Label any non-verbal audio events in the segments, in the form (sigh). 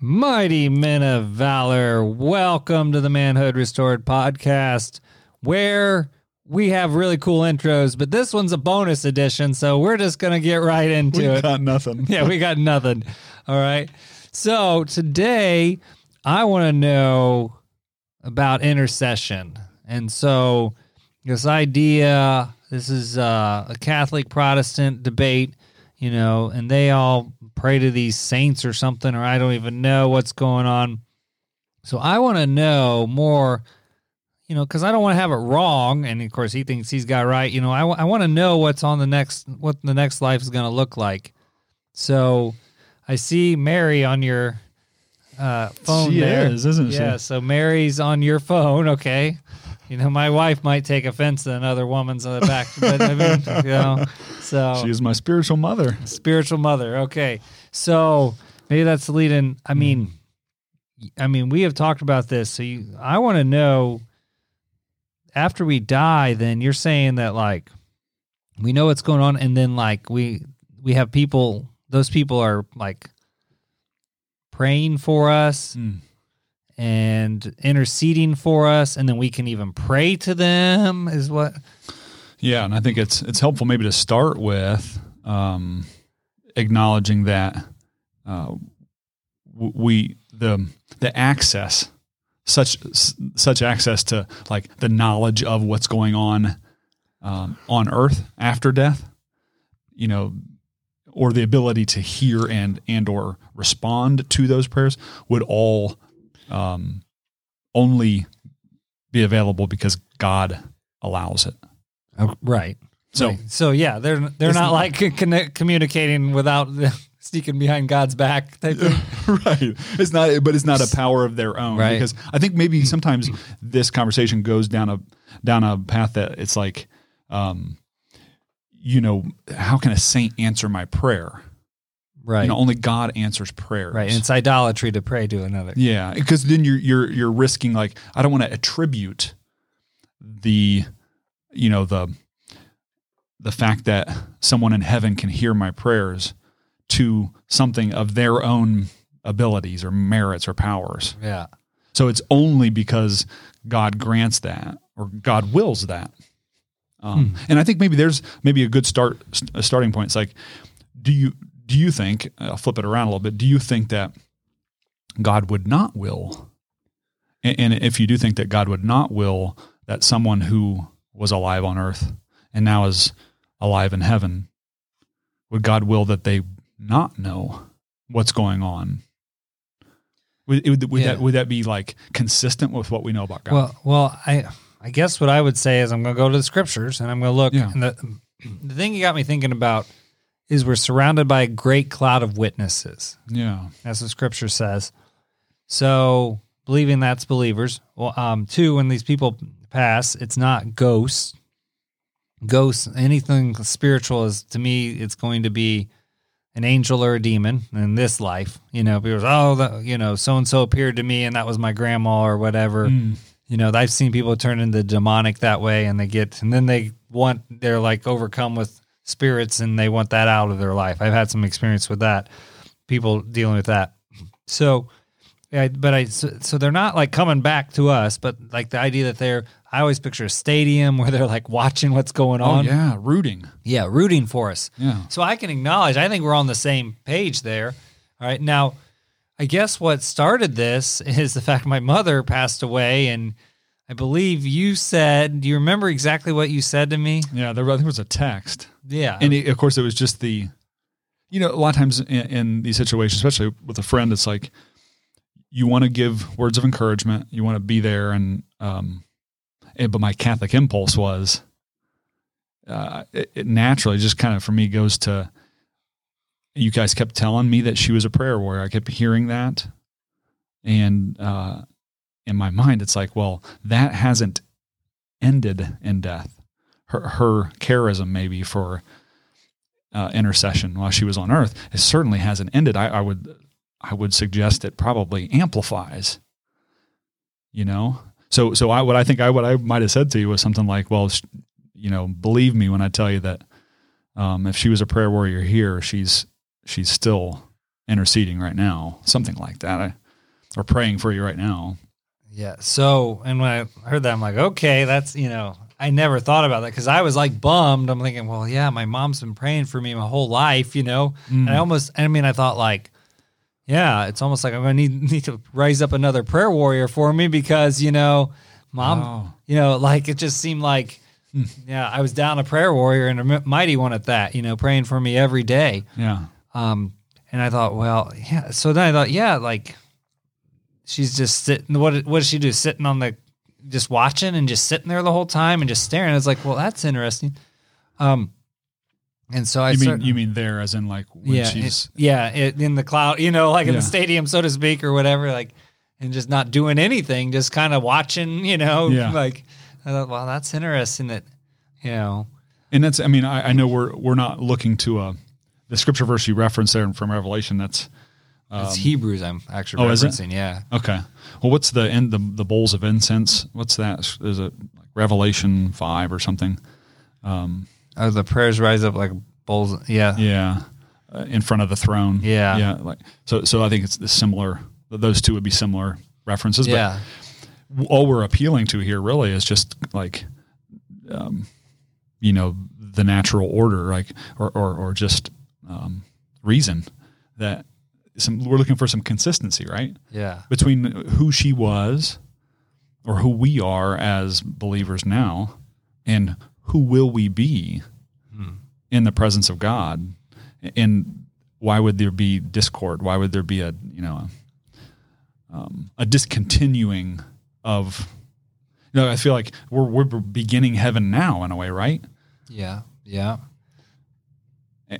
Mighty men of valor, welcome to the Manhood Restored podcast, where we have really cool intros, but this one's a bonus edition, so we're just gonna get right into We it. We got nothing. (laughs) yeah, we got nothing. All right. So today I want to know about intercession. And so this idea, this is uh, a Catholic Protestant debate, you know, and they all pray to these saints or something, or I don't even know what's going on. So I want to know more, you know, because I don't want to have it wrong. And of course, he thinks he's got right. You know, I, I want to know what's on the next, what the next life is going to look like. So I see Mary on your uh, phone She there. is, isn't she? Yeah, so Mary's on your phone. Okay. You know, my wife might take offense to another woman's on the back, but I mean, you know, so She is my spiritual mother. spiritual mother. Okay, so maybe that's the lead in. I mean, I mean, we have talked about this. So you, I want to know after we die. Then you're saying that like we know what's going on, and then like we we have people. Those people are like praying for us Mm. And interceding for us, and then we can even pray to them. Is what? Yeah, and I think it's it's helpful maybe to start with um, acknowledging that uh, we the the access such such access to like the knowledge of what's going on um, on Earth after death, you know, or the ability to hear and and or respond to those prayers would all um, only be available because God allows it. Oh, right. So Right. so yeah, they're they're not like (laughs) connect, communicating without (laughs) sneaking behind God's back. type thing. (laughs) right. It's not, but it's not a power of their own. Right. Because I think maybe sometimes this conversation goes down a down a path that it's like, um, you know, how can a saint answer my prayer? Right. You know, only God answers prayers. right. And it's idolatry to pray to another. Yeah, because then you're you're you're risking like I don't want to attribute the, you know the, the fact that someone in heaven can hear my prayers to something of their own abilities or merits or powers. Yeah. So it's only because God grants that or God wills that. Um, And I think maybe there's maybe a good start a starting point. It's like, do you do you think I'll flip it around a little bit? Do you think that God would not will? And, and if you do think that God would not will that someone who was alive on earth and now is alive in heaven, would God will that they not know what's going on? Would, would, would Yeah. that would that be like consistent with what we know about God? Well, well, I I guess what I would say is I'm going to go to the scriptures and I'm going to look. Yeah. And the the thing you got me thinking about is we're surrounded by a great cloud of witnesses. yeah, as the scripture says. So believing that's believers. Well, um, two, when these people pass, it's not ghosts. Ghosts, anything spiritual is to me, it's going to be an angel or a demon in this life. You know, people, oh, the, you know, so and so appeared to me, and that was my grandma or whatever. Mm. You know, I've seen people turn into demonic that way, and they get, and then they want, they're like overcome with spirits, and they want that out of their life. I've had some experience with that, people dealing with that. So, yeah, but I, so, so they're not like coming back to us, but like the idea that they're, I always picture a stadium (laughs) where they're like watching what's going oh on. yeah, rooting. Yeah, rooting for us. Yeah, So I can acknowledge, I think we're on the same page there. All right. Now, I guess what started this (laughs) is the fact my mother passed away. And I believe you said, do you remember exactly what you said to me? yeah. There, I think it was a text, Yeah. and it, of course it was just the, you know, a lot of times in, in these situations, especially with a friend, it's like you want to give words of encouragement, you want to be there, and um, and, but my Catholic impulse was, uh, it, it naturally just kind of for me goes to. You guys kept telling me that she was a prayer warrior. I kept hearing that, and uh, in my mind, it's like, well, that hasn't ended in death. Her her charism maybe for uh, intercession while she was on earth, it certainly hasn't ended. I, I would I would suggest it probably amplifies. You know, so so I what I think I what I might have said to you was something like, well, you know, believe me when I tell you that um, if she was a prayer warrior here, she's she's still interceding right now, something like that, I, or praying for you right now. Yeah. So, and when I heard that, I'm like, okay, that's, you know, I never thought about that because I was like bummed. I'm thinking, well, yeah, my mom's been praying for me my whole life, you know? And I almost, I mean, I thought like, yeah, it's almost like I'm going to need, (laughs) need to raise up another prayer warrior for me because, you know, mom, Oh. you know, like it just seemed like, yeah, I was down a prayer warrior and a mighty one at that, you know, praying for me every day. Yeah. Um, and I thought, well, yeah. So then I thought, yeah, like she's just sitting. What what does she do? Sitting on the, just watching and just sitting there the whole time and just staring. It's like, well, that's interesting. Um, and so I You mean you mean there as in like when yeah, she's it- yeah, it, in the cloud, you know, like in Yeah. the stadium, so to speak, or whatever, like, and just not doing anything, just kind of watching, you know, Yeah. like, I thought, well, that's interesting that, you know, and that's I mean I, I know we're we're not looking to a the scripture verse you referenced there from Revelation. That's it's Hebrews. I'm actually oh, referencing. Yeah. okay. Well, what's the end the the bowls of incense? What's that? Is it like Revelation five or something? Um, Oh, the prayers rise up like bowls. Yeah. Yeah, uh, in front of the throne. Yeah. yeah. Like so. So I think it's the similar. Those two would be similar references. But Yeah. all we're appealing to here really is just like um, you know the natural order like or or, or just um, reason that some we're looking for some consistency right Yeah. between who she was or who we are as believers now and who will we be in the presence of God and why would there be discord why would there be a you know a, um, a discontinuing of you know I feel like we're we're beginning heaven now in a way right Yeah. Yeah.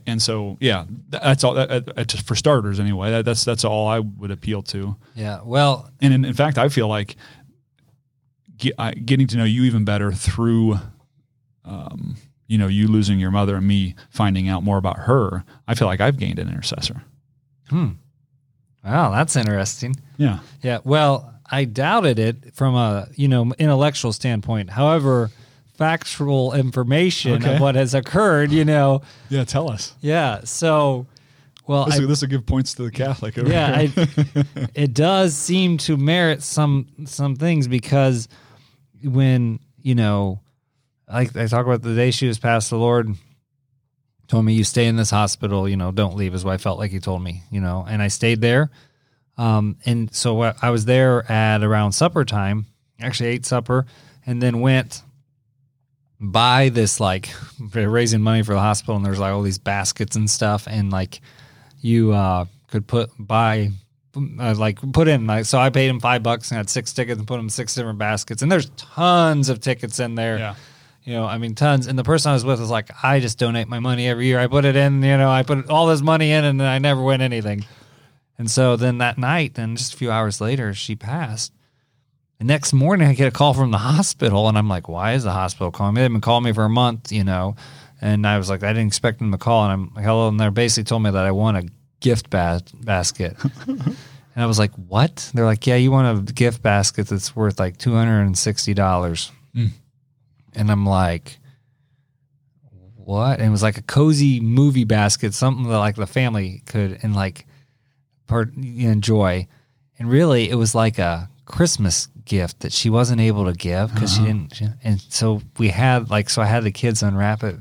And so yeah that's all that, that- for starters anyway that, that's that's all I would appeal to Yeah. Well, and in, in fact, I feel like get, I, getting to know you even better through, um, you know, you losing your mother and me finding out more about her. I feel like I've gained an intercessor. Hmm wow, that's interesting. Yeah, Yeah. Well, I doubted it from a, you know, intellectual standpoint. However, factual information Okay. of what has occurred, you know, yeah. Tell us. yeah. So, well, This, I, will- this will give points to the Catholic. over yeah. I, (laughs) it does seem to merit some some things because when you know, like I talk about the day she was passed, the Lord told me, "You stay in this hospital. You know, don't leave." Is what I felt like He told me. You know, and I stayed there. Um, and so I was there at around supper time. Actually, ate supper and then went buy this like raising money for the hospital and there's like all these baskets and stuff and like you uh could put buy uh, like put in like so I paid him five bucks and had six tickets and put them in six different baskets and there's tons of tickets in there. Yeah, you know I mean tons. And the person I was with was like I just donate my money every year. I put it in you know I put all this money in and I never win anything. And so then that night then just a few hours later she passed the next morning, I get a call from the hospital, and I'm like, "Why is the hospital calling me? They've been calling me for a month, you know." And I was like, "I didn't expect them to call." And I'm like, "Hello," and they basically told me that I won a gift ba- basket. (laughs) and I was like, "What?" They're like, "Yeah, you won a gift basket that's worth like two hundred and sixty dollars." Mm. And I'm like, "What?" And it was like a cozy movie basket, something that like the family could and like part enjoy. And really, it was like a Christmas gift that she wasn't able to give because she uh-huh. didn't. She, and so we had like, so I had the kids unwrap it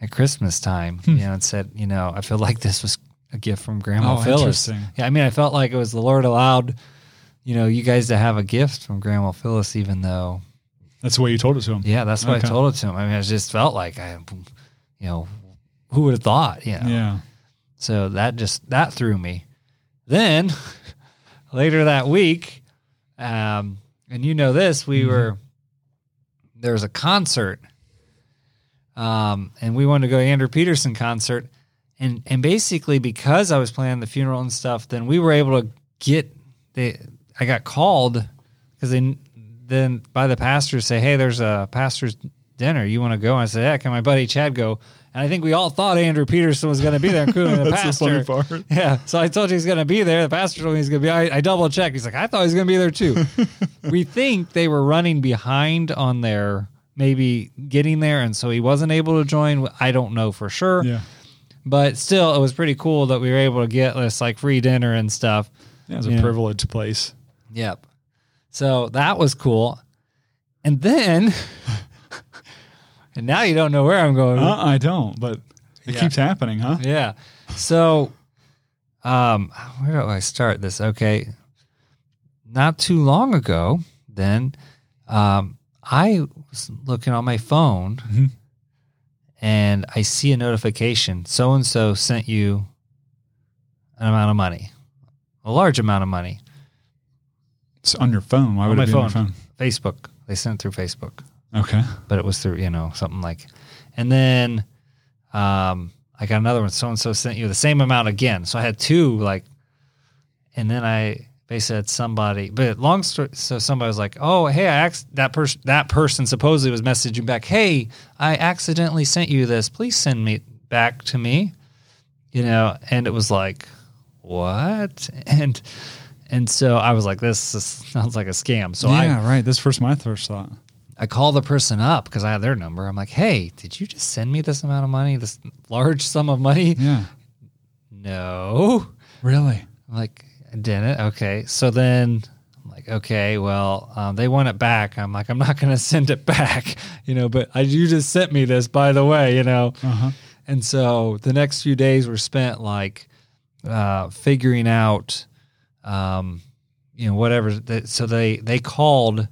at Christmas time, hmm. you know, and said, you know, I feel like this was a gift from Grandma Oh, Phyllis. Yeah, I mean, I felt like it was the Lord allowed, you know, you guys to have a gift from Grandma Phyllis, even though, that's the way you told it to him. yeah, that's what Okay. I told it to him. I mean, I just felt like I, you know, who would have thought, you know? yeah. So that just that threw me. Then (laughs) later that week, um, and you know this, we were there was a concert, um, and we wanted to go to Andrew Peterson concert, and and basically because I was planning the funeral and stuff, then we were able to get the. I got called because they then by the pastor say, "Hey, there's a pastor's dinner. You want to go?" And I said, "Yeah, can my buddy Chad go?" And I think we all thought Andrew Peterson was going to be there, including the (laughs) That's the pastor. funny part. (laughs) Yeah. So I told you he's going to be there. The pastor told me he's going to be. I, I double checked. He's like, I thought he was going to be there too. (laughs) we think they were running behind on their maybe getting there, and so he wasn't able to join. I don't know for sure. Yeah. but still, it was pretty cool that we were able to get this like free dinner and stuff. Yeah, it was a Yeah. privileged place. Yep. So that was cool. And then, and now you don't know where I'm going. Uh, I don't, but it Yeah. keeps happening, huh? Yeah. So, um, where do I start this? Okay. Not too long ago, then, um, I was looking on my phone Mhm. and I see a notification. So and so sent you an amount of money, a large amount of money. It's on your phone. Why On would it be on your phone. phone? Facebook. They sent it through Facebook. Okay. but it was through you know something like and then um i got another one so and so sent you the same amount again so i had two like and then i basically had somebody but long story so somebody was like oh hey i ax- that person that person supposedly was messaging back hey i accidentally sent you this please send me back to me you know and it was like what (laughs) and and so i was like this, is, sounds like a scam so i yeah, right. This first my first thought. I call the person up because I have their number. I'm like, hey, did you just send me this amount of money, this large sum of money? Yeah. No. Really? I'm like, I didn't. Okay. So then I'm like, okay, well, um, they want it back. I'm like, I'm not going (laughs) to send it back, you know, but I, you just sent me this, by the way, you know. Uh huh. And so the next few days were spent like uh, figuring out, um, you know, whatever. That, so they they called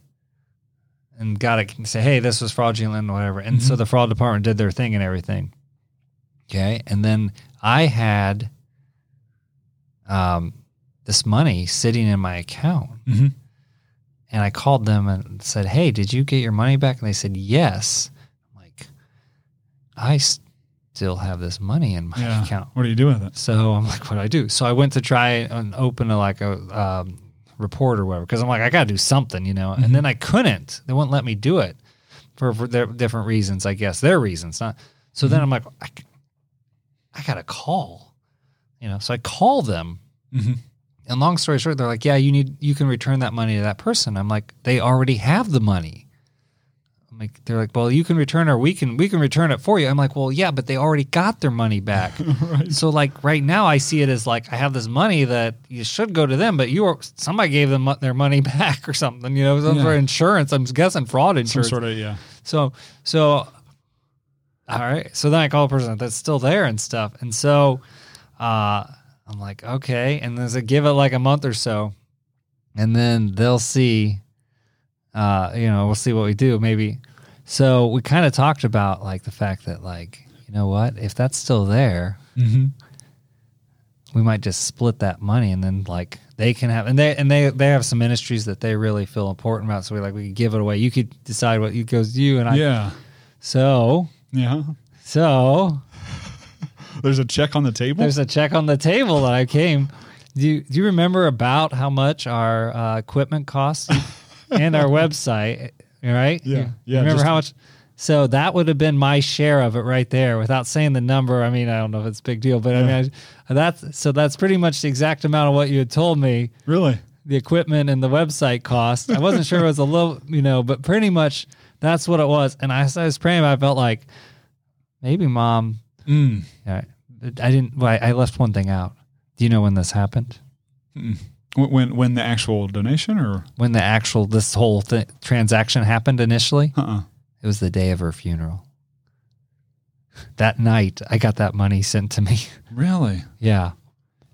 and got it and say, hey, this was fraudulent whatever. And so the fraud department did their thing and everything. Okay, and then I had um, this money sitting in my account, Mm-hmm. and I called them and said, "Hey, did you get your money back?" And they said, "Yes." I'm like, I still have this money in my Yeah. account. What do you do with it? So I'm like, what do I do? So I went to try and open a, like a um, report or whatever because I'm like, I got to do something, you know. And then I couldn't. They wouldn't let me do it for, for their different reasons, I guess. Their reasons, not. So then I'm like, I got to call, you know. So I call them. Mm-hmm. And long story short, they're like, yeah, you need, you can return that money to that person. I'm like, they already have the money. Like, they're like, well, you can return or we can, we can return it for you. I'm like, well, yeah, but they already got their money back. (laughs) right. So like right now, I see it as like I have this money that you should go to them, but you are somebody gave them their money (laughs) back or something. You know, some Yeah. for insurance. I'm guessing fraud insurance. Some sort of yeah. So so all right. So then I call a person that's still there and stuff, and so uh, I'm like, okay, and then I give it like a month or so, and then they'll see. Uh, you know, we'll see what we do. Maybe. So we kind of talked about like the fact that like you know what if that's still there Mm-hmm. we might just split that money and then like they can have and they and they they have some ministries that they really feel important about so we like we could give it away you could decide what goes to you and i Yeah. so Yeah. so (laughs) There's a check on the table. there's a check on the table that i came do you, do you remember about how much our uh, equipment costs (laughs) and our website right Yeah. You- you Yeah, remember just- how much so that would have been my share of it right there without saying the number i mean i don't know if it's a big deal but i mean I, that's so that's pretty much the exact amount of what you had told me really? the equipment and the website cost. I wasn't sure it was a little, you know, but pretty much that's what it was. And I, as I was praying, I felt like maybe mom, Mm. yeah, I didn't, well, I, I left one thing out. Do you know when this happened? When, when when the actual donation or When the actual, this whole th- transaction happened initially? uh uh It was the day of her funeral. That night, I got that money sent to me. (laughs) really? yeah.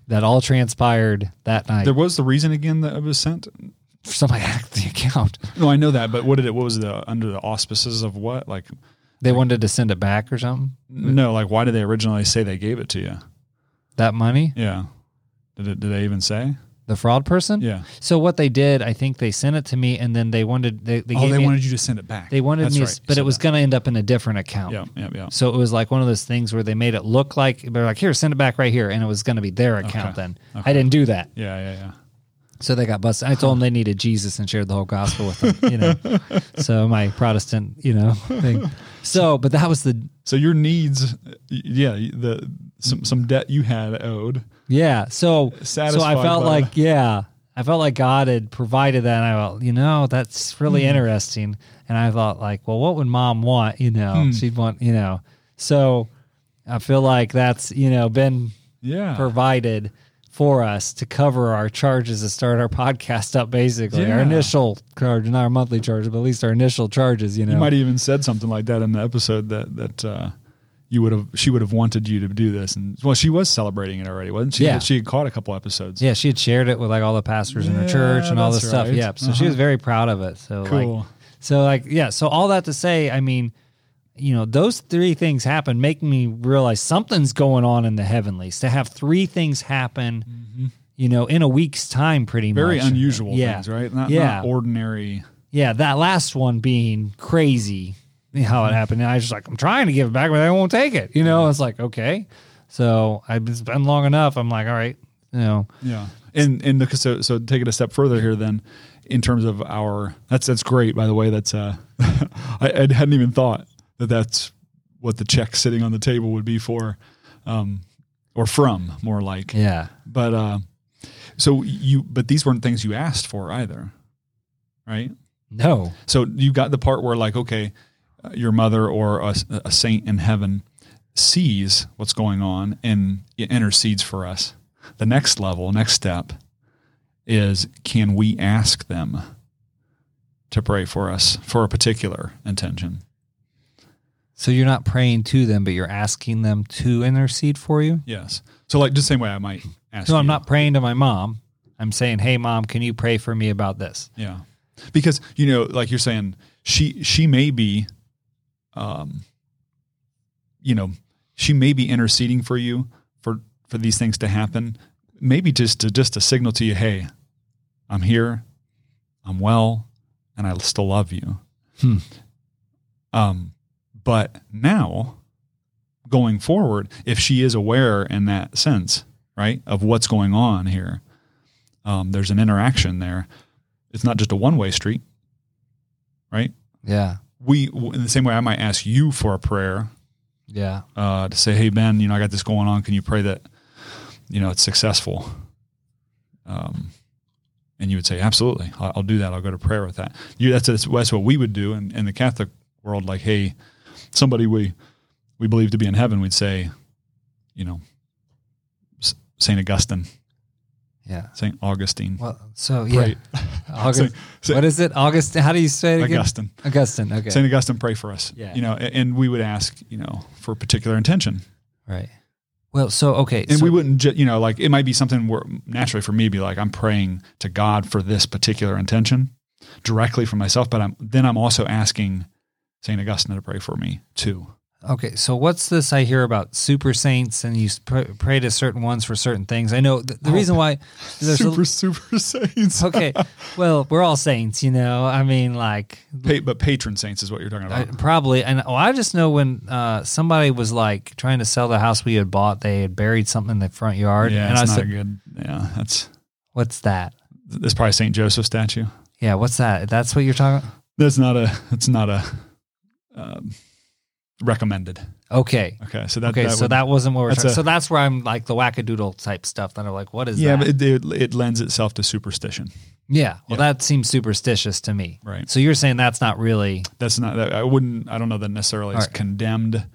That all transpired that night. There was the reason again that it was sent. Somebody (laughs) hacked the account. No, I know that, but what did it? What was the under the auspices of what? Like, They wanted to send it back or something. no, like why did they originally say they gave it to you? That money, Yeah. Did it? Did they even say? The fraud person. Yeah. So what they did, I think they sent it to me, and then they wanted they, they oh, they wanted you to send it back. they wanted That's me, right. But it was going to end up in a different account. Yeah. Yeah. Yeah. So it was like one of those things where they made it look like they're like, here, send it back right here, and it was going to be their account. Okay. Then Okay. I didn't do that, Yeah. Yeah. Yeah. so they got busted. I told them they needed Jesus and shared the whole gospel with them. You know, (laughs) so my Protestant, you know, thing. So, but that was the So your needs, yeah, the some some debt you had owed. Yeah. So so I felt by- like yeah, I felt like God had provided that. And I felt you know that's really Hmm. interesting. And I thought like, well, what would Mom want? You know, Hmm. she'd want you know. So I feel like that's you know been Yeah. provided for us to cover our charges to start our (laughs) podcast up. Basically, our initial charge, not our monthly charge, but at least our initial charges. You know, You might have even said something like that in the episode that that uh, you would have she would have wanted you to do this, and well, she was celebrating it already, wasn't she? Yeah. she had caught a couple episodes. yeah, she had shared it with like all the pastors in her church and all this that's stuff. right. Yeah, so she Uh-huh. was very proud of it. So cool. like, so like, yeah. So all that to say, I mean, you know, those three things happen, make me realize something's going on in the heavenlies. To have three things happen, you know, in a week's time, pretty Mm-hmm. Very unusual yeah. things, right? Not, Yeah. not ordinary. Yeah, that last one being crazy, how it happened. And I was just like, I'm trying to give it back, but they won't take it. You know, it's like, okay. So I've it's been long enough. I'm like, all right, you know, Yeah, and and the, so so take it a step further here then, in terms of our that's that's great by the way. That's uh, (laughs) I, I hadn't even thought that that's what the check sitting on the table would be for, um, or from more like. yeah, But uh, so you but these weren't things you asked for either, right? no, So you got the part where like okay, your mother or a, a saint in heaven sees what's going on and it intercedes for us. The next level, next step is can we ask them to pray for us for a particular intention? So you're not praying to them, but you're asking them to intercede for you. Yes. So like just the same way I might ask So I'm not praying to my mom. I'm saying, "Hey, mom, can you pray for me about this?" Yeah. Because you know, like you're saying, she she may be um you know, she may be interceding for you for for these things to happen. Maybe just to just to signal to you, hey, I'm here, I'm well, and I still love you. Hmm. Um, but now going forward, if she is aware in that sense, right, of what's going on here, um, there's an interaction there. It's not just a one way street, right? Yeah, We, in the same way, I might ask you for a prayer yeah, uh, to say, "Hey Ben, you know, I got this going on. Can you pray that, you know, it's successful?" Um, and you would say, "Absolutely, I'll, I'll do that. I'll go to prayer with that." You, that's, that's that's what we would do in, in the Catholic world. Like, hey, somebody we we believe to be in heaven, we'd say, you know, Saint Augustine, yeah. Saint Augustine. Well, so yeah, Pray. (laughs) August. What is it? August. How do you say it again? Augustine. Augustine. Okay. Saint Augustine, pray for us. Yeah. You know, and we would ask, you know, for a particular intention. Right. Well, so okay, And so, we wouldn't, ju- you know, like it might be something where naturally for me be like, I'm praying to God for this particular intention directly for myself, but I'm then I'm also asking Saint Augustine to pray for me too. Okay. So what's this I hear about super saints and you pr- pray to certain ones for certain things? I know the, the Oh, reason why there's super, a, super (laughs) saints. okay. Well, we're all saints, you know. I mean, like Pa- but patron saints is what you're talking I, about. probably, and oh, I just know when uh, somebody was like trying to sell the house we had bought, they had buried something in the front yard, yeah, and it's I not said, good. Yeah, that's "What's that?" that's probably Saint Joseph statue. Yeah, what's that? That's what you're talking. That's not a. That's not a. Um, recommended. Okay. Okay, so that. Okay, that so would- that wasn't what we're talking. a- so that's where I'm like the wackadoodle type stuff. That I'm like, what is Yeah, that? but it, it, it lends itself to superstition. yeah, well, Yeah. that seems superstitious to me. Right. So you're saying that's not really. That's not. that- I wouldn't. I don't know that necessarily it's right. condemned.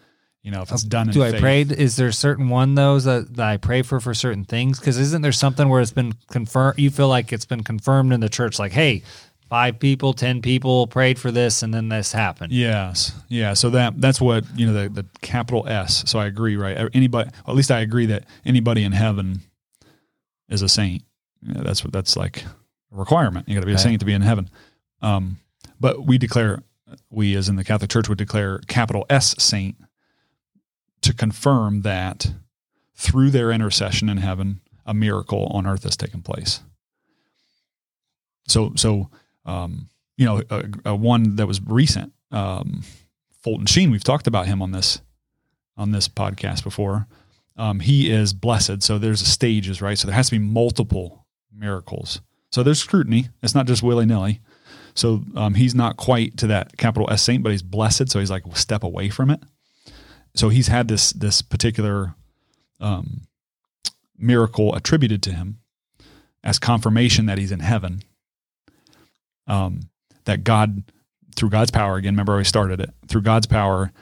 You know, if it's oh, done in Do I faith. pray? Is there certain one those that, that I pray for for certain things? Because isn't there something where it's been confirmed? You feel like it's been confirmed in the church, like, hey, five people, ten people prayed for this, and then this happened. Yes. Yeah. So that that's what you know the the capital S. So I agree. Right. Anybody. At least I agree that anybody in heaven is a saint. Know, that's what that's like a requirement. You got to be a saint to be in heaven. Um, but we declare we as in the Catholic Church would declare capital S saint to confirm that through their intercession in heaven, a miracle on earth has taken place. So, so um, you know, a, a one that was recent, um, Fulton Sheen. We've talked about him on this on this podcast before. Um, he is blessed. So there's stages, right? So there has to be multiple miracles. So there's scrutiny. It's not just willy nilly. So um, he's not quite to that capital S saint, but he's blessed. So he's like step away from it. So he's had this this particular um, miracle attributed to him as confirmation that he's in heaven. Um, that God, through God's power, again, remember I started it through God's power,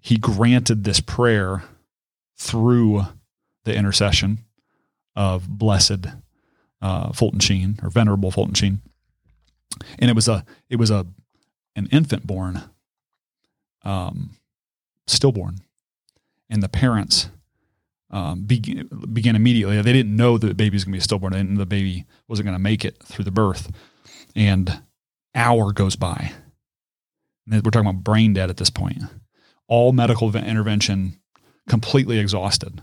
he granted this prayer through the intercession of blessed uh, Fulton Sheen or venerable Fulton Sheen, and it was a it was a an infant born, um, stillborn, and the parents um, began, began immediately. They didn't know the baby was going to be stillborn, and the baby wasn't going to make it through the birth, and hour goes by. We're talking about brain dead at this point. All medical intervention completely exhausted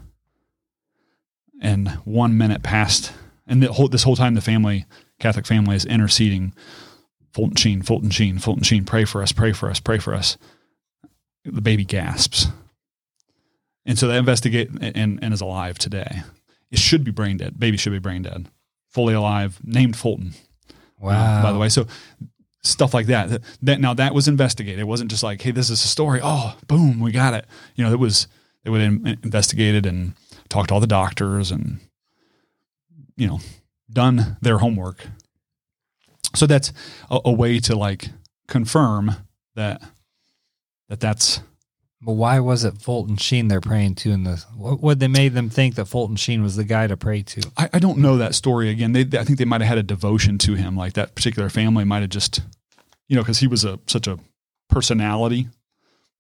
and one minute passed, and whole, this whole time the family, Catholic family, is interceding. Fulton Sheen, Fulton Sheen, Fulton Sheen, pray for us, pray for us, pray for us. The baby gasps, and so they investigate and, and is alive today. It should be brain dead. Baby should be brain dead, fully alive, named Fulton. Wow. Uh, by the way, so stuff like that. That now that was investigated. It wasn't just like, hey, this is a story. Oh, boom, we got it. You know, it was it would investigated and talked to all the doctors and you know done their homework so that's a, a way to like confirm that that that's but why was it Fulton Sheen they're praying to in the what, what they made them think that Fulton Sheen was the guy to pray to? I, I don't know that story again. They, I think they might have had a devotion to him, like that particular family might have just, you know, because he was a such a personality,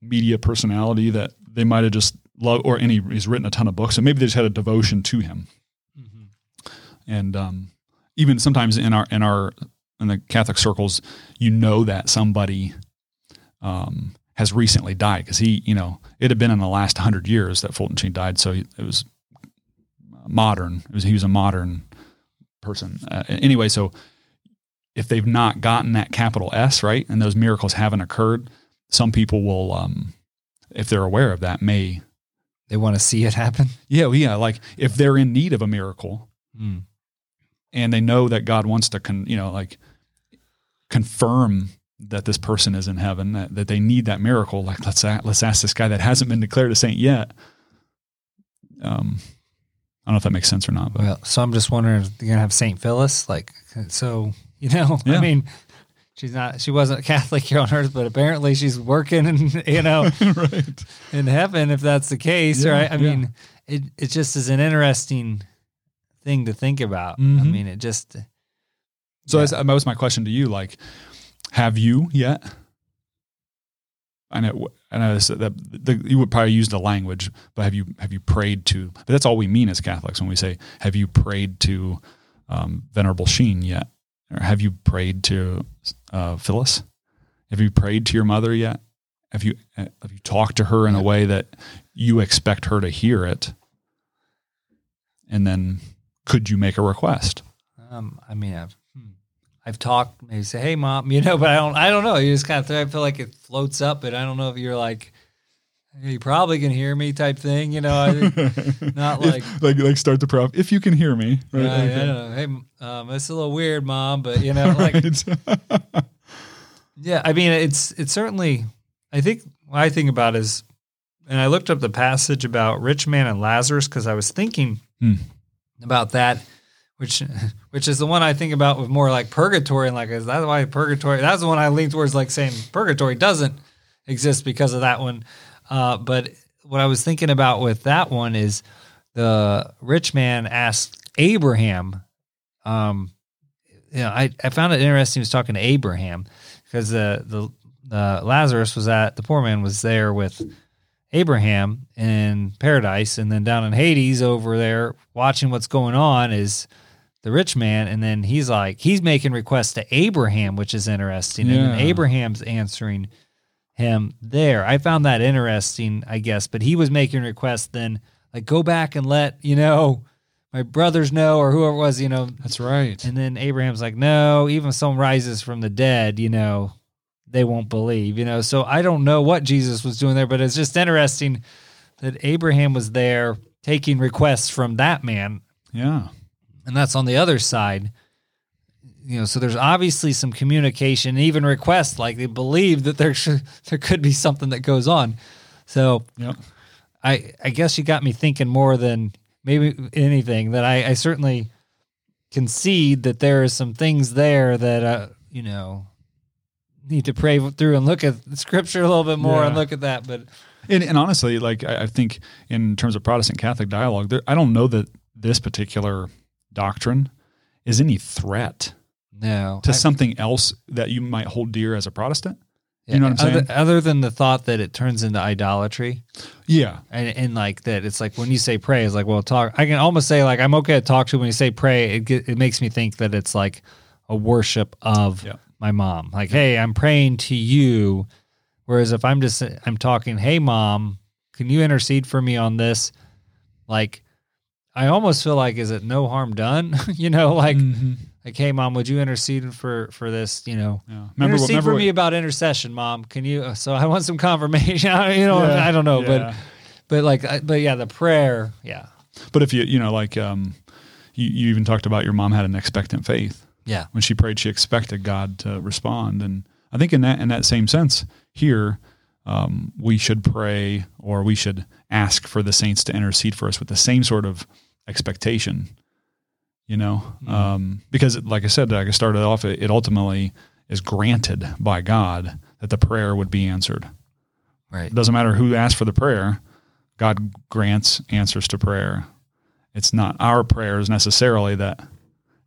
media personality that they might have just loved, or any he's written a ton of books, so maybe they just had a devotion to him. Mm-hmm. And um, even sometimes in our in our in the Catholic circles, you know that somebody um, has recently died because he, you know, it had been in the last hundred years that Fulton Sheen died, so it was modern. It was he was a modern person uh, anyway. So if they've not gotten that capital S right, and those miracles haven't occurred, some people will, um, if they're aware of that, may they want to see it happen. Yeah, yeah. Like if they're in need of a miracle, mm. and they know that God wants to, con, you know, like confirm that this person is in heaven, that, that they need that miracle. Like let's let's ask this guy that hasn't been declared a saint yet. Um, I don't know if that makes sense or not. But. Well, so I'm just wondering, if you're gonna have Saint Phyllis, like, so you know, yeah. I mean, she's not she wasn't Catholic here on earth, but apparently she's working and you know (laughs) right. in heaven if that's the case, yeah, right? I yeah. mean, it it just is an interesting thing to think about. Mm-hmm. I mean, it just So that was my question to you like have you yet? I know, I know that the, you would probably use the language, but have you have you prayed to? But that's all we mean as Catholics when we say, "Have you prayed to um, Venerable Sheen yet?" Or have you prayed to uh, Phyllis? Have you prayed to your mother yet? Have you uh, have you talked to her in a way that you expect her to hear it? And then, could you make a request? Um, I mean, I've I've talked, maybe say, "Hey, mom," (laughs) you know, but I don't. I don't know. You just kind of I feel like it floats up, but I don't know if you're like you probably can hear me type thing, you know, (laughs) not like if, like like start the prop if you can hear me. Right? Yeah, okay. I don't know. Hey, um, it's a little weird, mom, but you know, (laughs) like, yeah, I mean, it's it's certainly. I think what I think about is, and I looked up the passage about rich man and Lazarus because I was thinking hmm. about that, which (laughs) which is the one I think about with more like purgatory and like is that why purgatory? That's the one I lean towards like saying purgatory doesn't exist because of that one. Uh, but what I was thinking about with that one is the rich man asked Abraham. Um, you know, I, I found it interesting. He was talking to Abraham because the the uh, Lazarus was at the poor man was there with Abraham in paradise, and then down in Hades over there watching what's going on is the rich man, and then he's like he's making requests to Abraham, which is interesting, yeah. and Abraham's answering him there. I found that interesting, I guess, but he was making requests then like go back and let, you know, my brothers know or whoever it was, you know. That's right. And then Abraham's like, no, even if someone rises from the dead, you know, they won't believe, you know. So I don't know what Jesus was doing there, but it's just interesting that Abraham was there taking requests from that man. Yeah. And that's on the other side you know, so there's obviously some communication, even requests, like they believe that there should, (laughs) there could be something that goes on. So, yep. I I guess you got me thinking more than maybe anything that I, I certainly concede that there are some things there that uh, you know need to pray through and look at the scripture a little bit more yeah. and look at that. But And, and honestly, like I, I think in terms of Protestant Catholic dialogue, there, I don't know that this particular doctrine is any threat No. to I- something else that you might hold dear as a Protestant. yeah, you know what I'm other, saying? Other than the thought that it turns into idolatry. Yeah, and, and like that it's like when you say pray it's like well talk i can almost say like i'm okay to talk to when you say pray it, it makes me think that it's like a worship of Yeah. my mom like hey i'm praying to you whereas if i'm just i'm talking hey mom can you intercede for me on this like i almost feel like is it no harm done (laughs) you know like Mhm. like hey mom would you intercede for for this you know yeah. Remember, intercede remember for what- me about intercession mom can you so i want some confirmation (laughs) you know Yeah, i don't know but yeah. but like, but yeah, the prayer, yeah, But if you, you know, like um, you, you even talked about your mom had an expectant faith. yeah, When she prayed, she expected God to respond. And I think in that in that same sense, here um, we should pray or we should ask for the saints to intercede for us with the same sort of expectation. You know, um, because like I said, like I started off, it, it ultimately is granted by God that the prayer would be answered. right, It doesn't matter who asked for the prayer. God grants answers to prayer. It's not our prayers necessarily that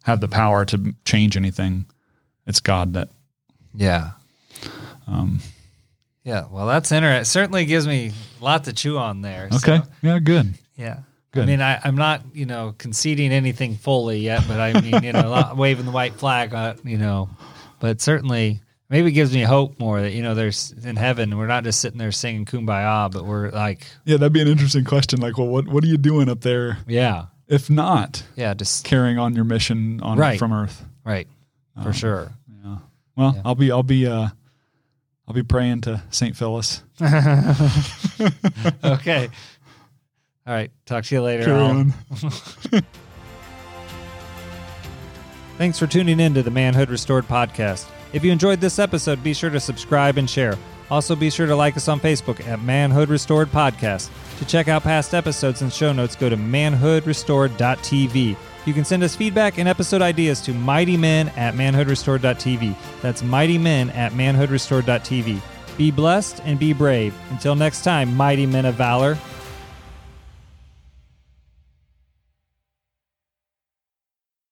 have the power to change anything. It's God that. yeah, Um, yeah. Well, that's interesting. Certainly gives me a lot to chew on there. so, okay. Yeah. Good. yeah. Good. I mean, I, I'm not, you know, conceding anything fully yet, but I mean, you know, (laughs) waving the white flag, uh, you know, but certainly maybe it gives me hope more that, you know, there's in heaven, we're not just sitting there singing kumbaya, but we're like, Yeah, that'd be an interesting question. Like, well, what what are you doing up there yeah, if not yeah, just carrying on your mission on Right. from Earth? right, for Um, sure. Yeah. Well, Yeah. I'll be I'll be uh I'll be praying to Saint Phyllis. (laughs) okay. (laughs) All right. Talk to you later. (laughs) Thanks for tuning in to the Manhood Restored podcast. If you enjoyed this episode, be sure to subscribe and share. Also, be sure to like us on Facebook at Manhood Restored Podcast. To check out past episodes and show notes, go to manhoodrestored.tv. You can send us feedback and episode ideas to mightymen at manhoodrestored.tv. That's mightymen at manhoodrestored.tv. Be blessed and be brave. Until next time, mighty men of valor.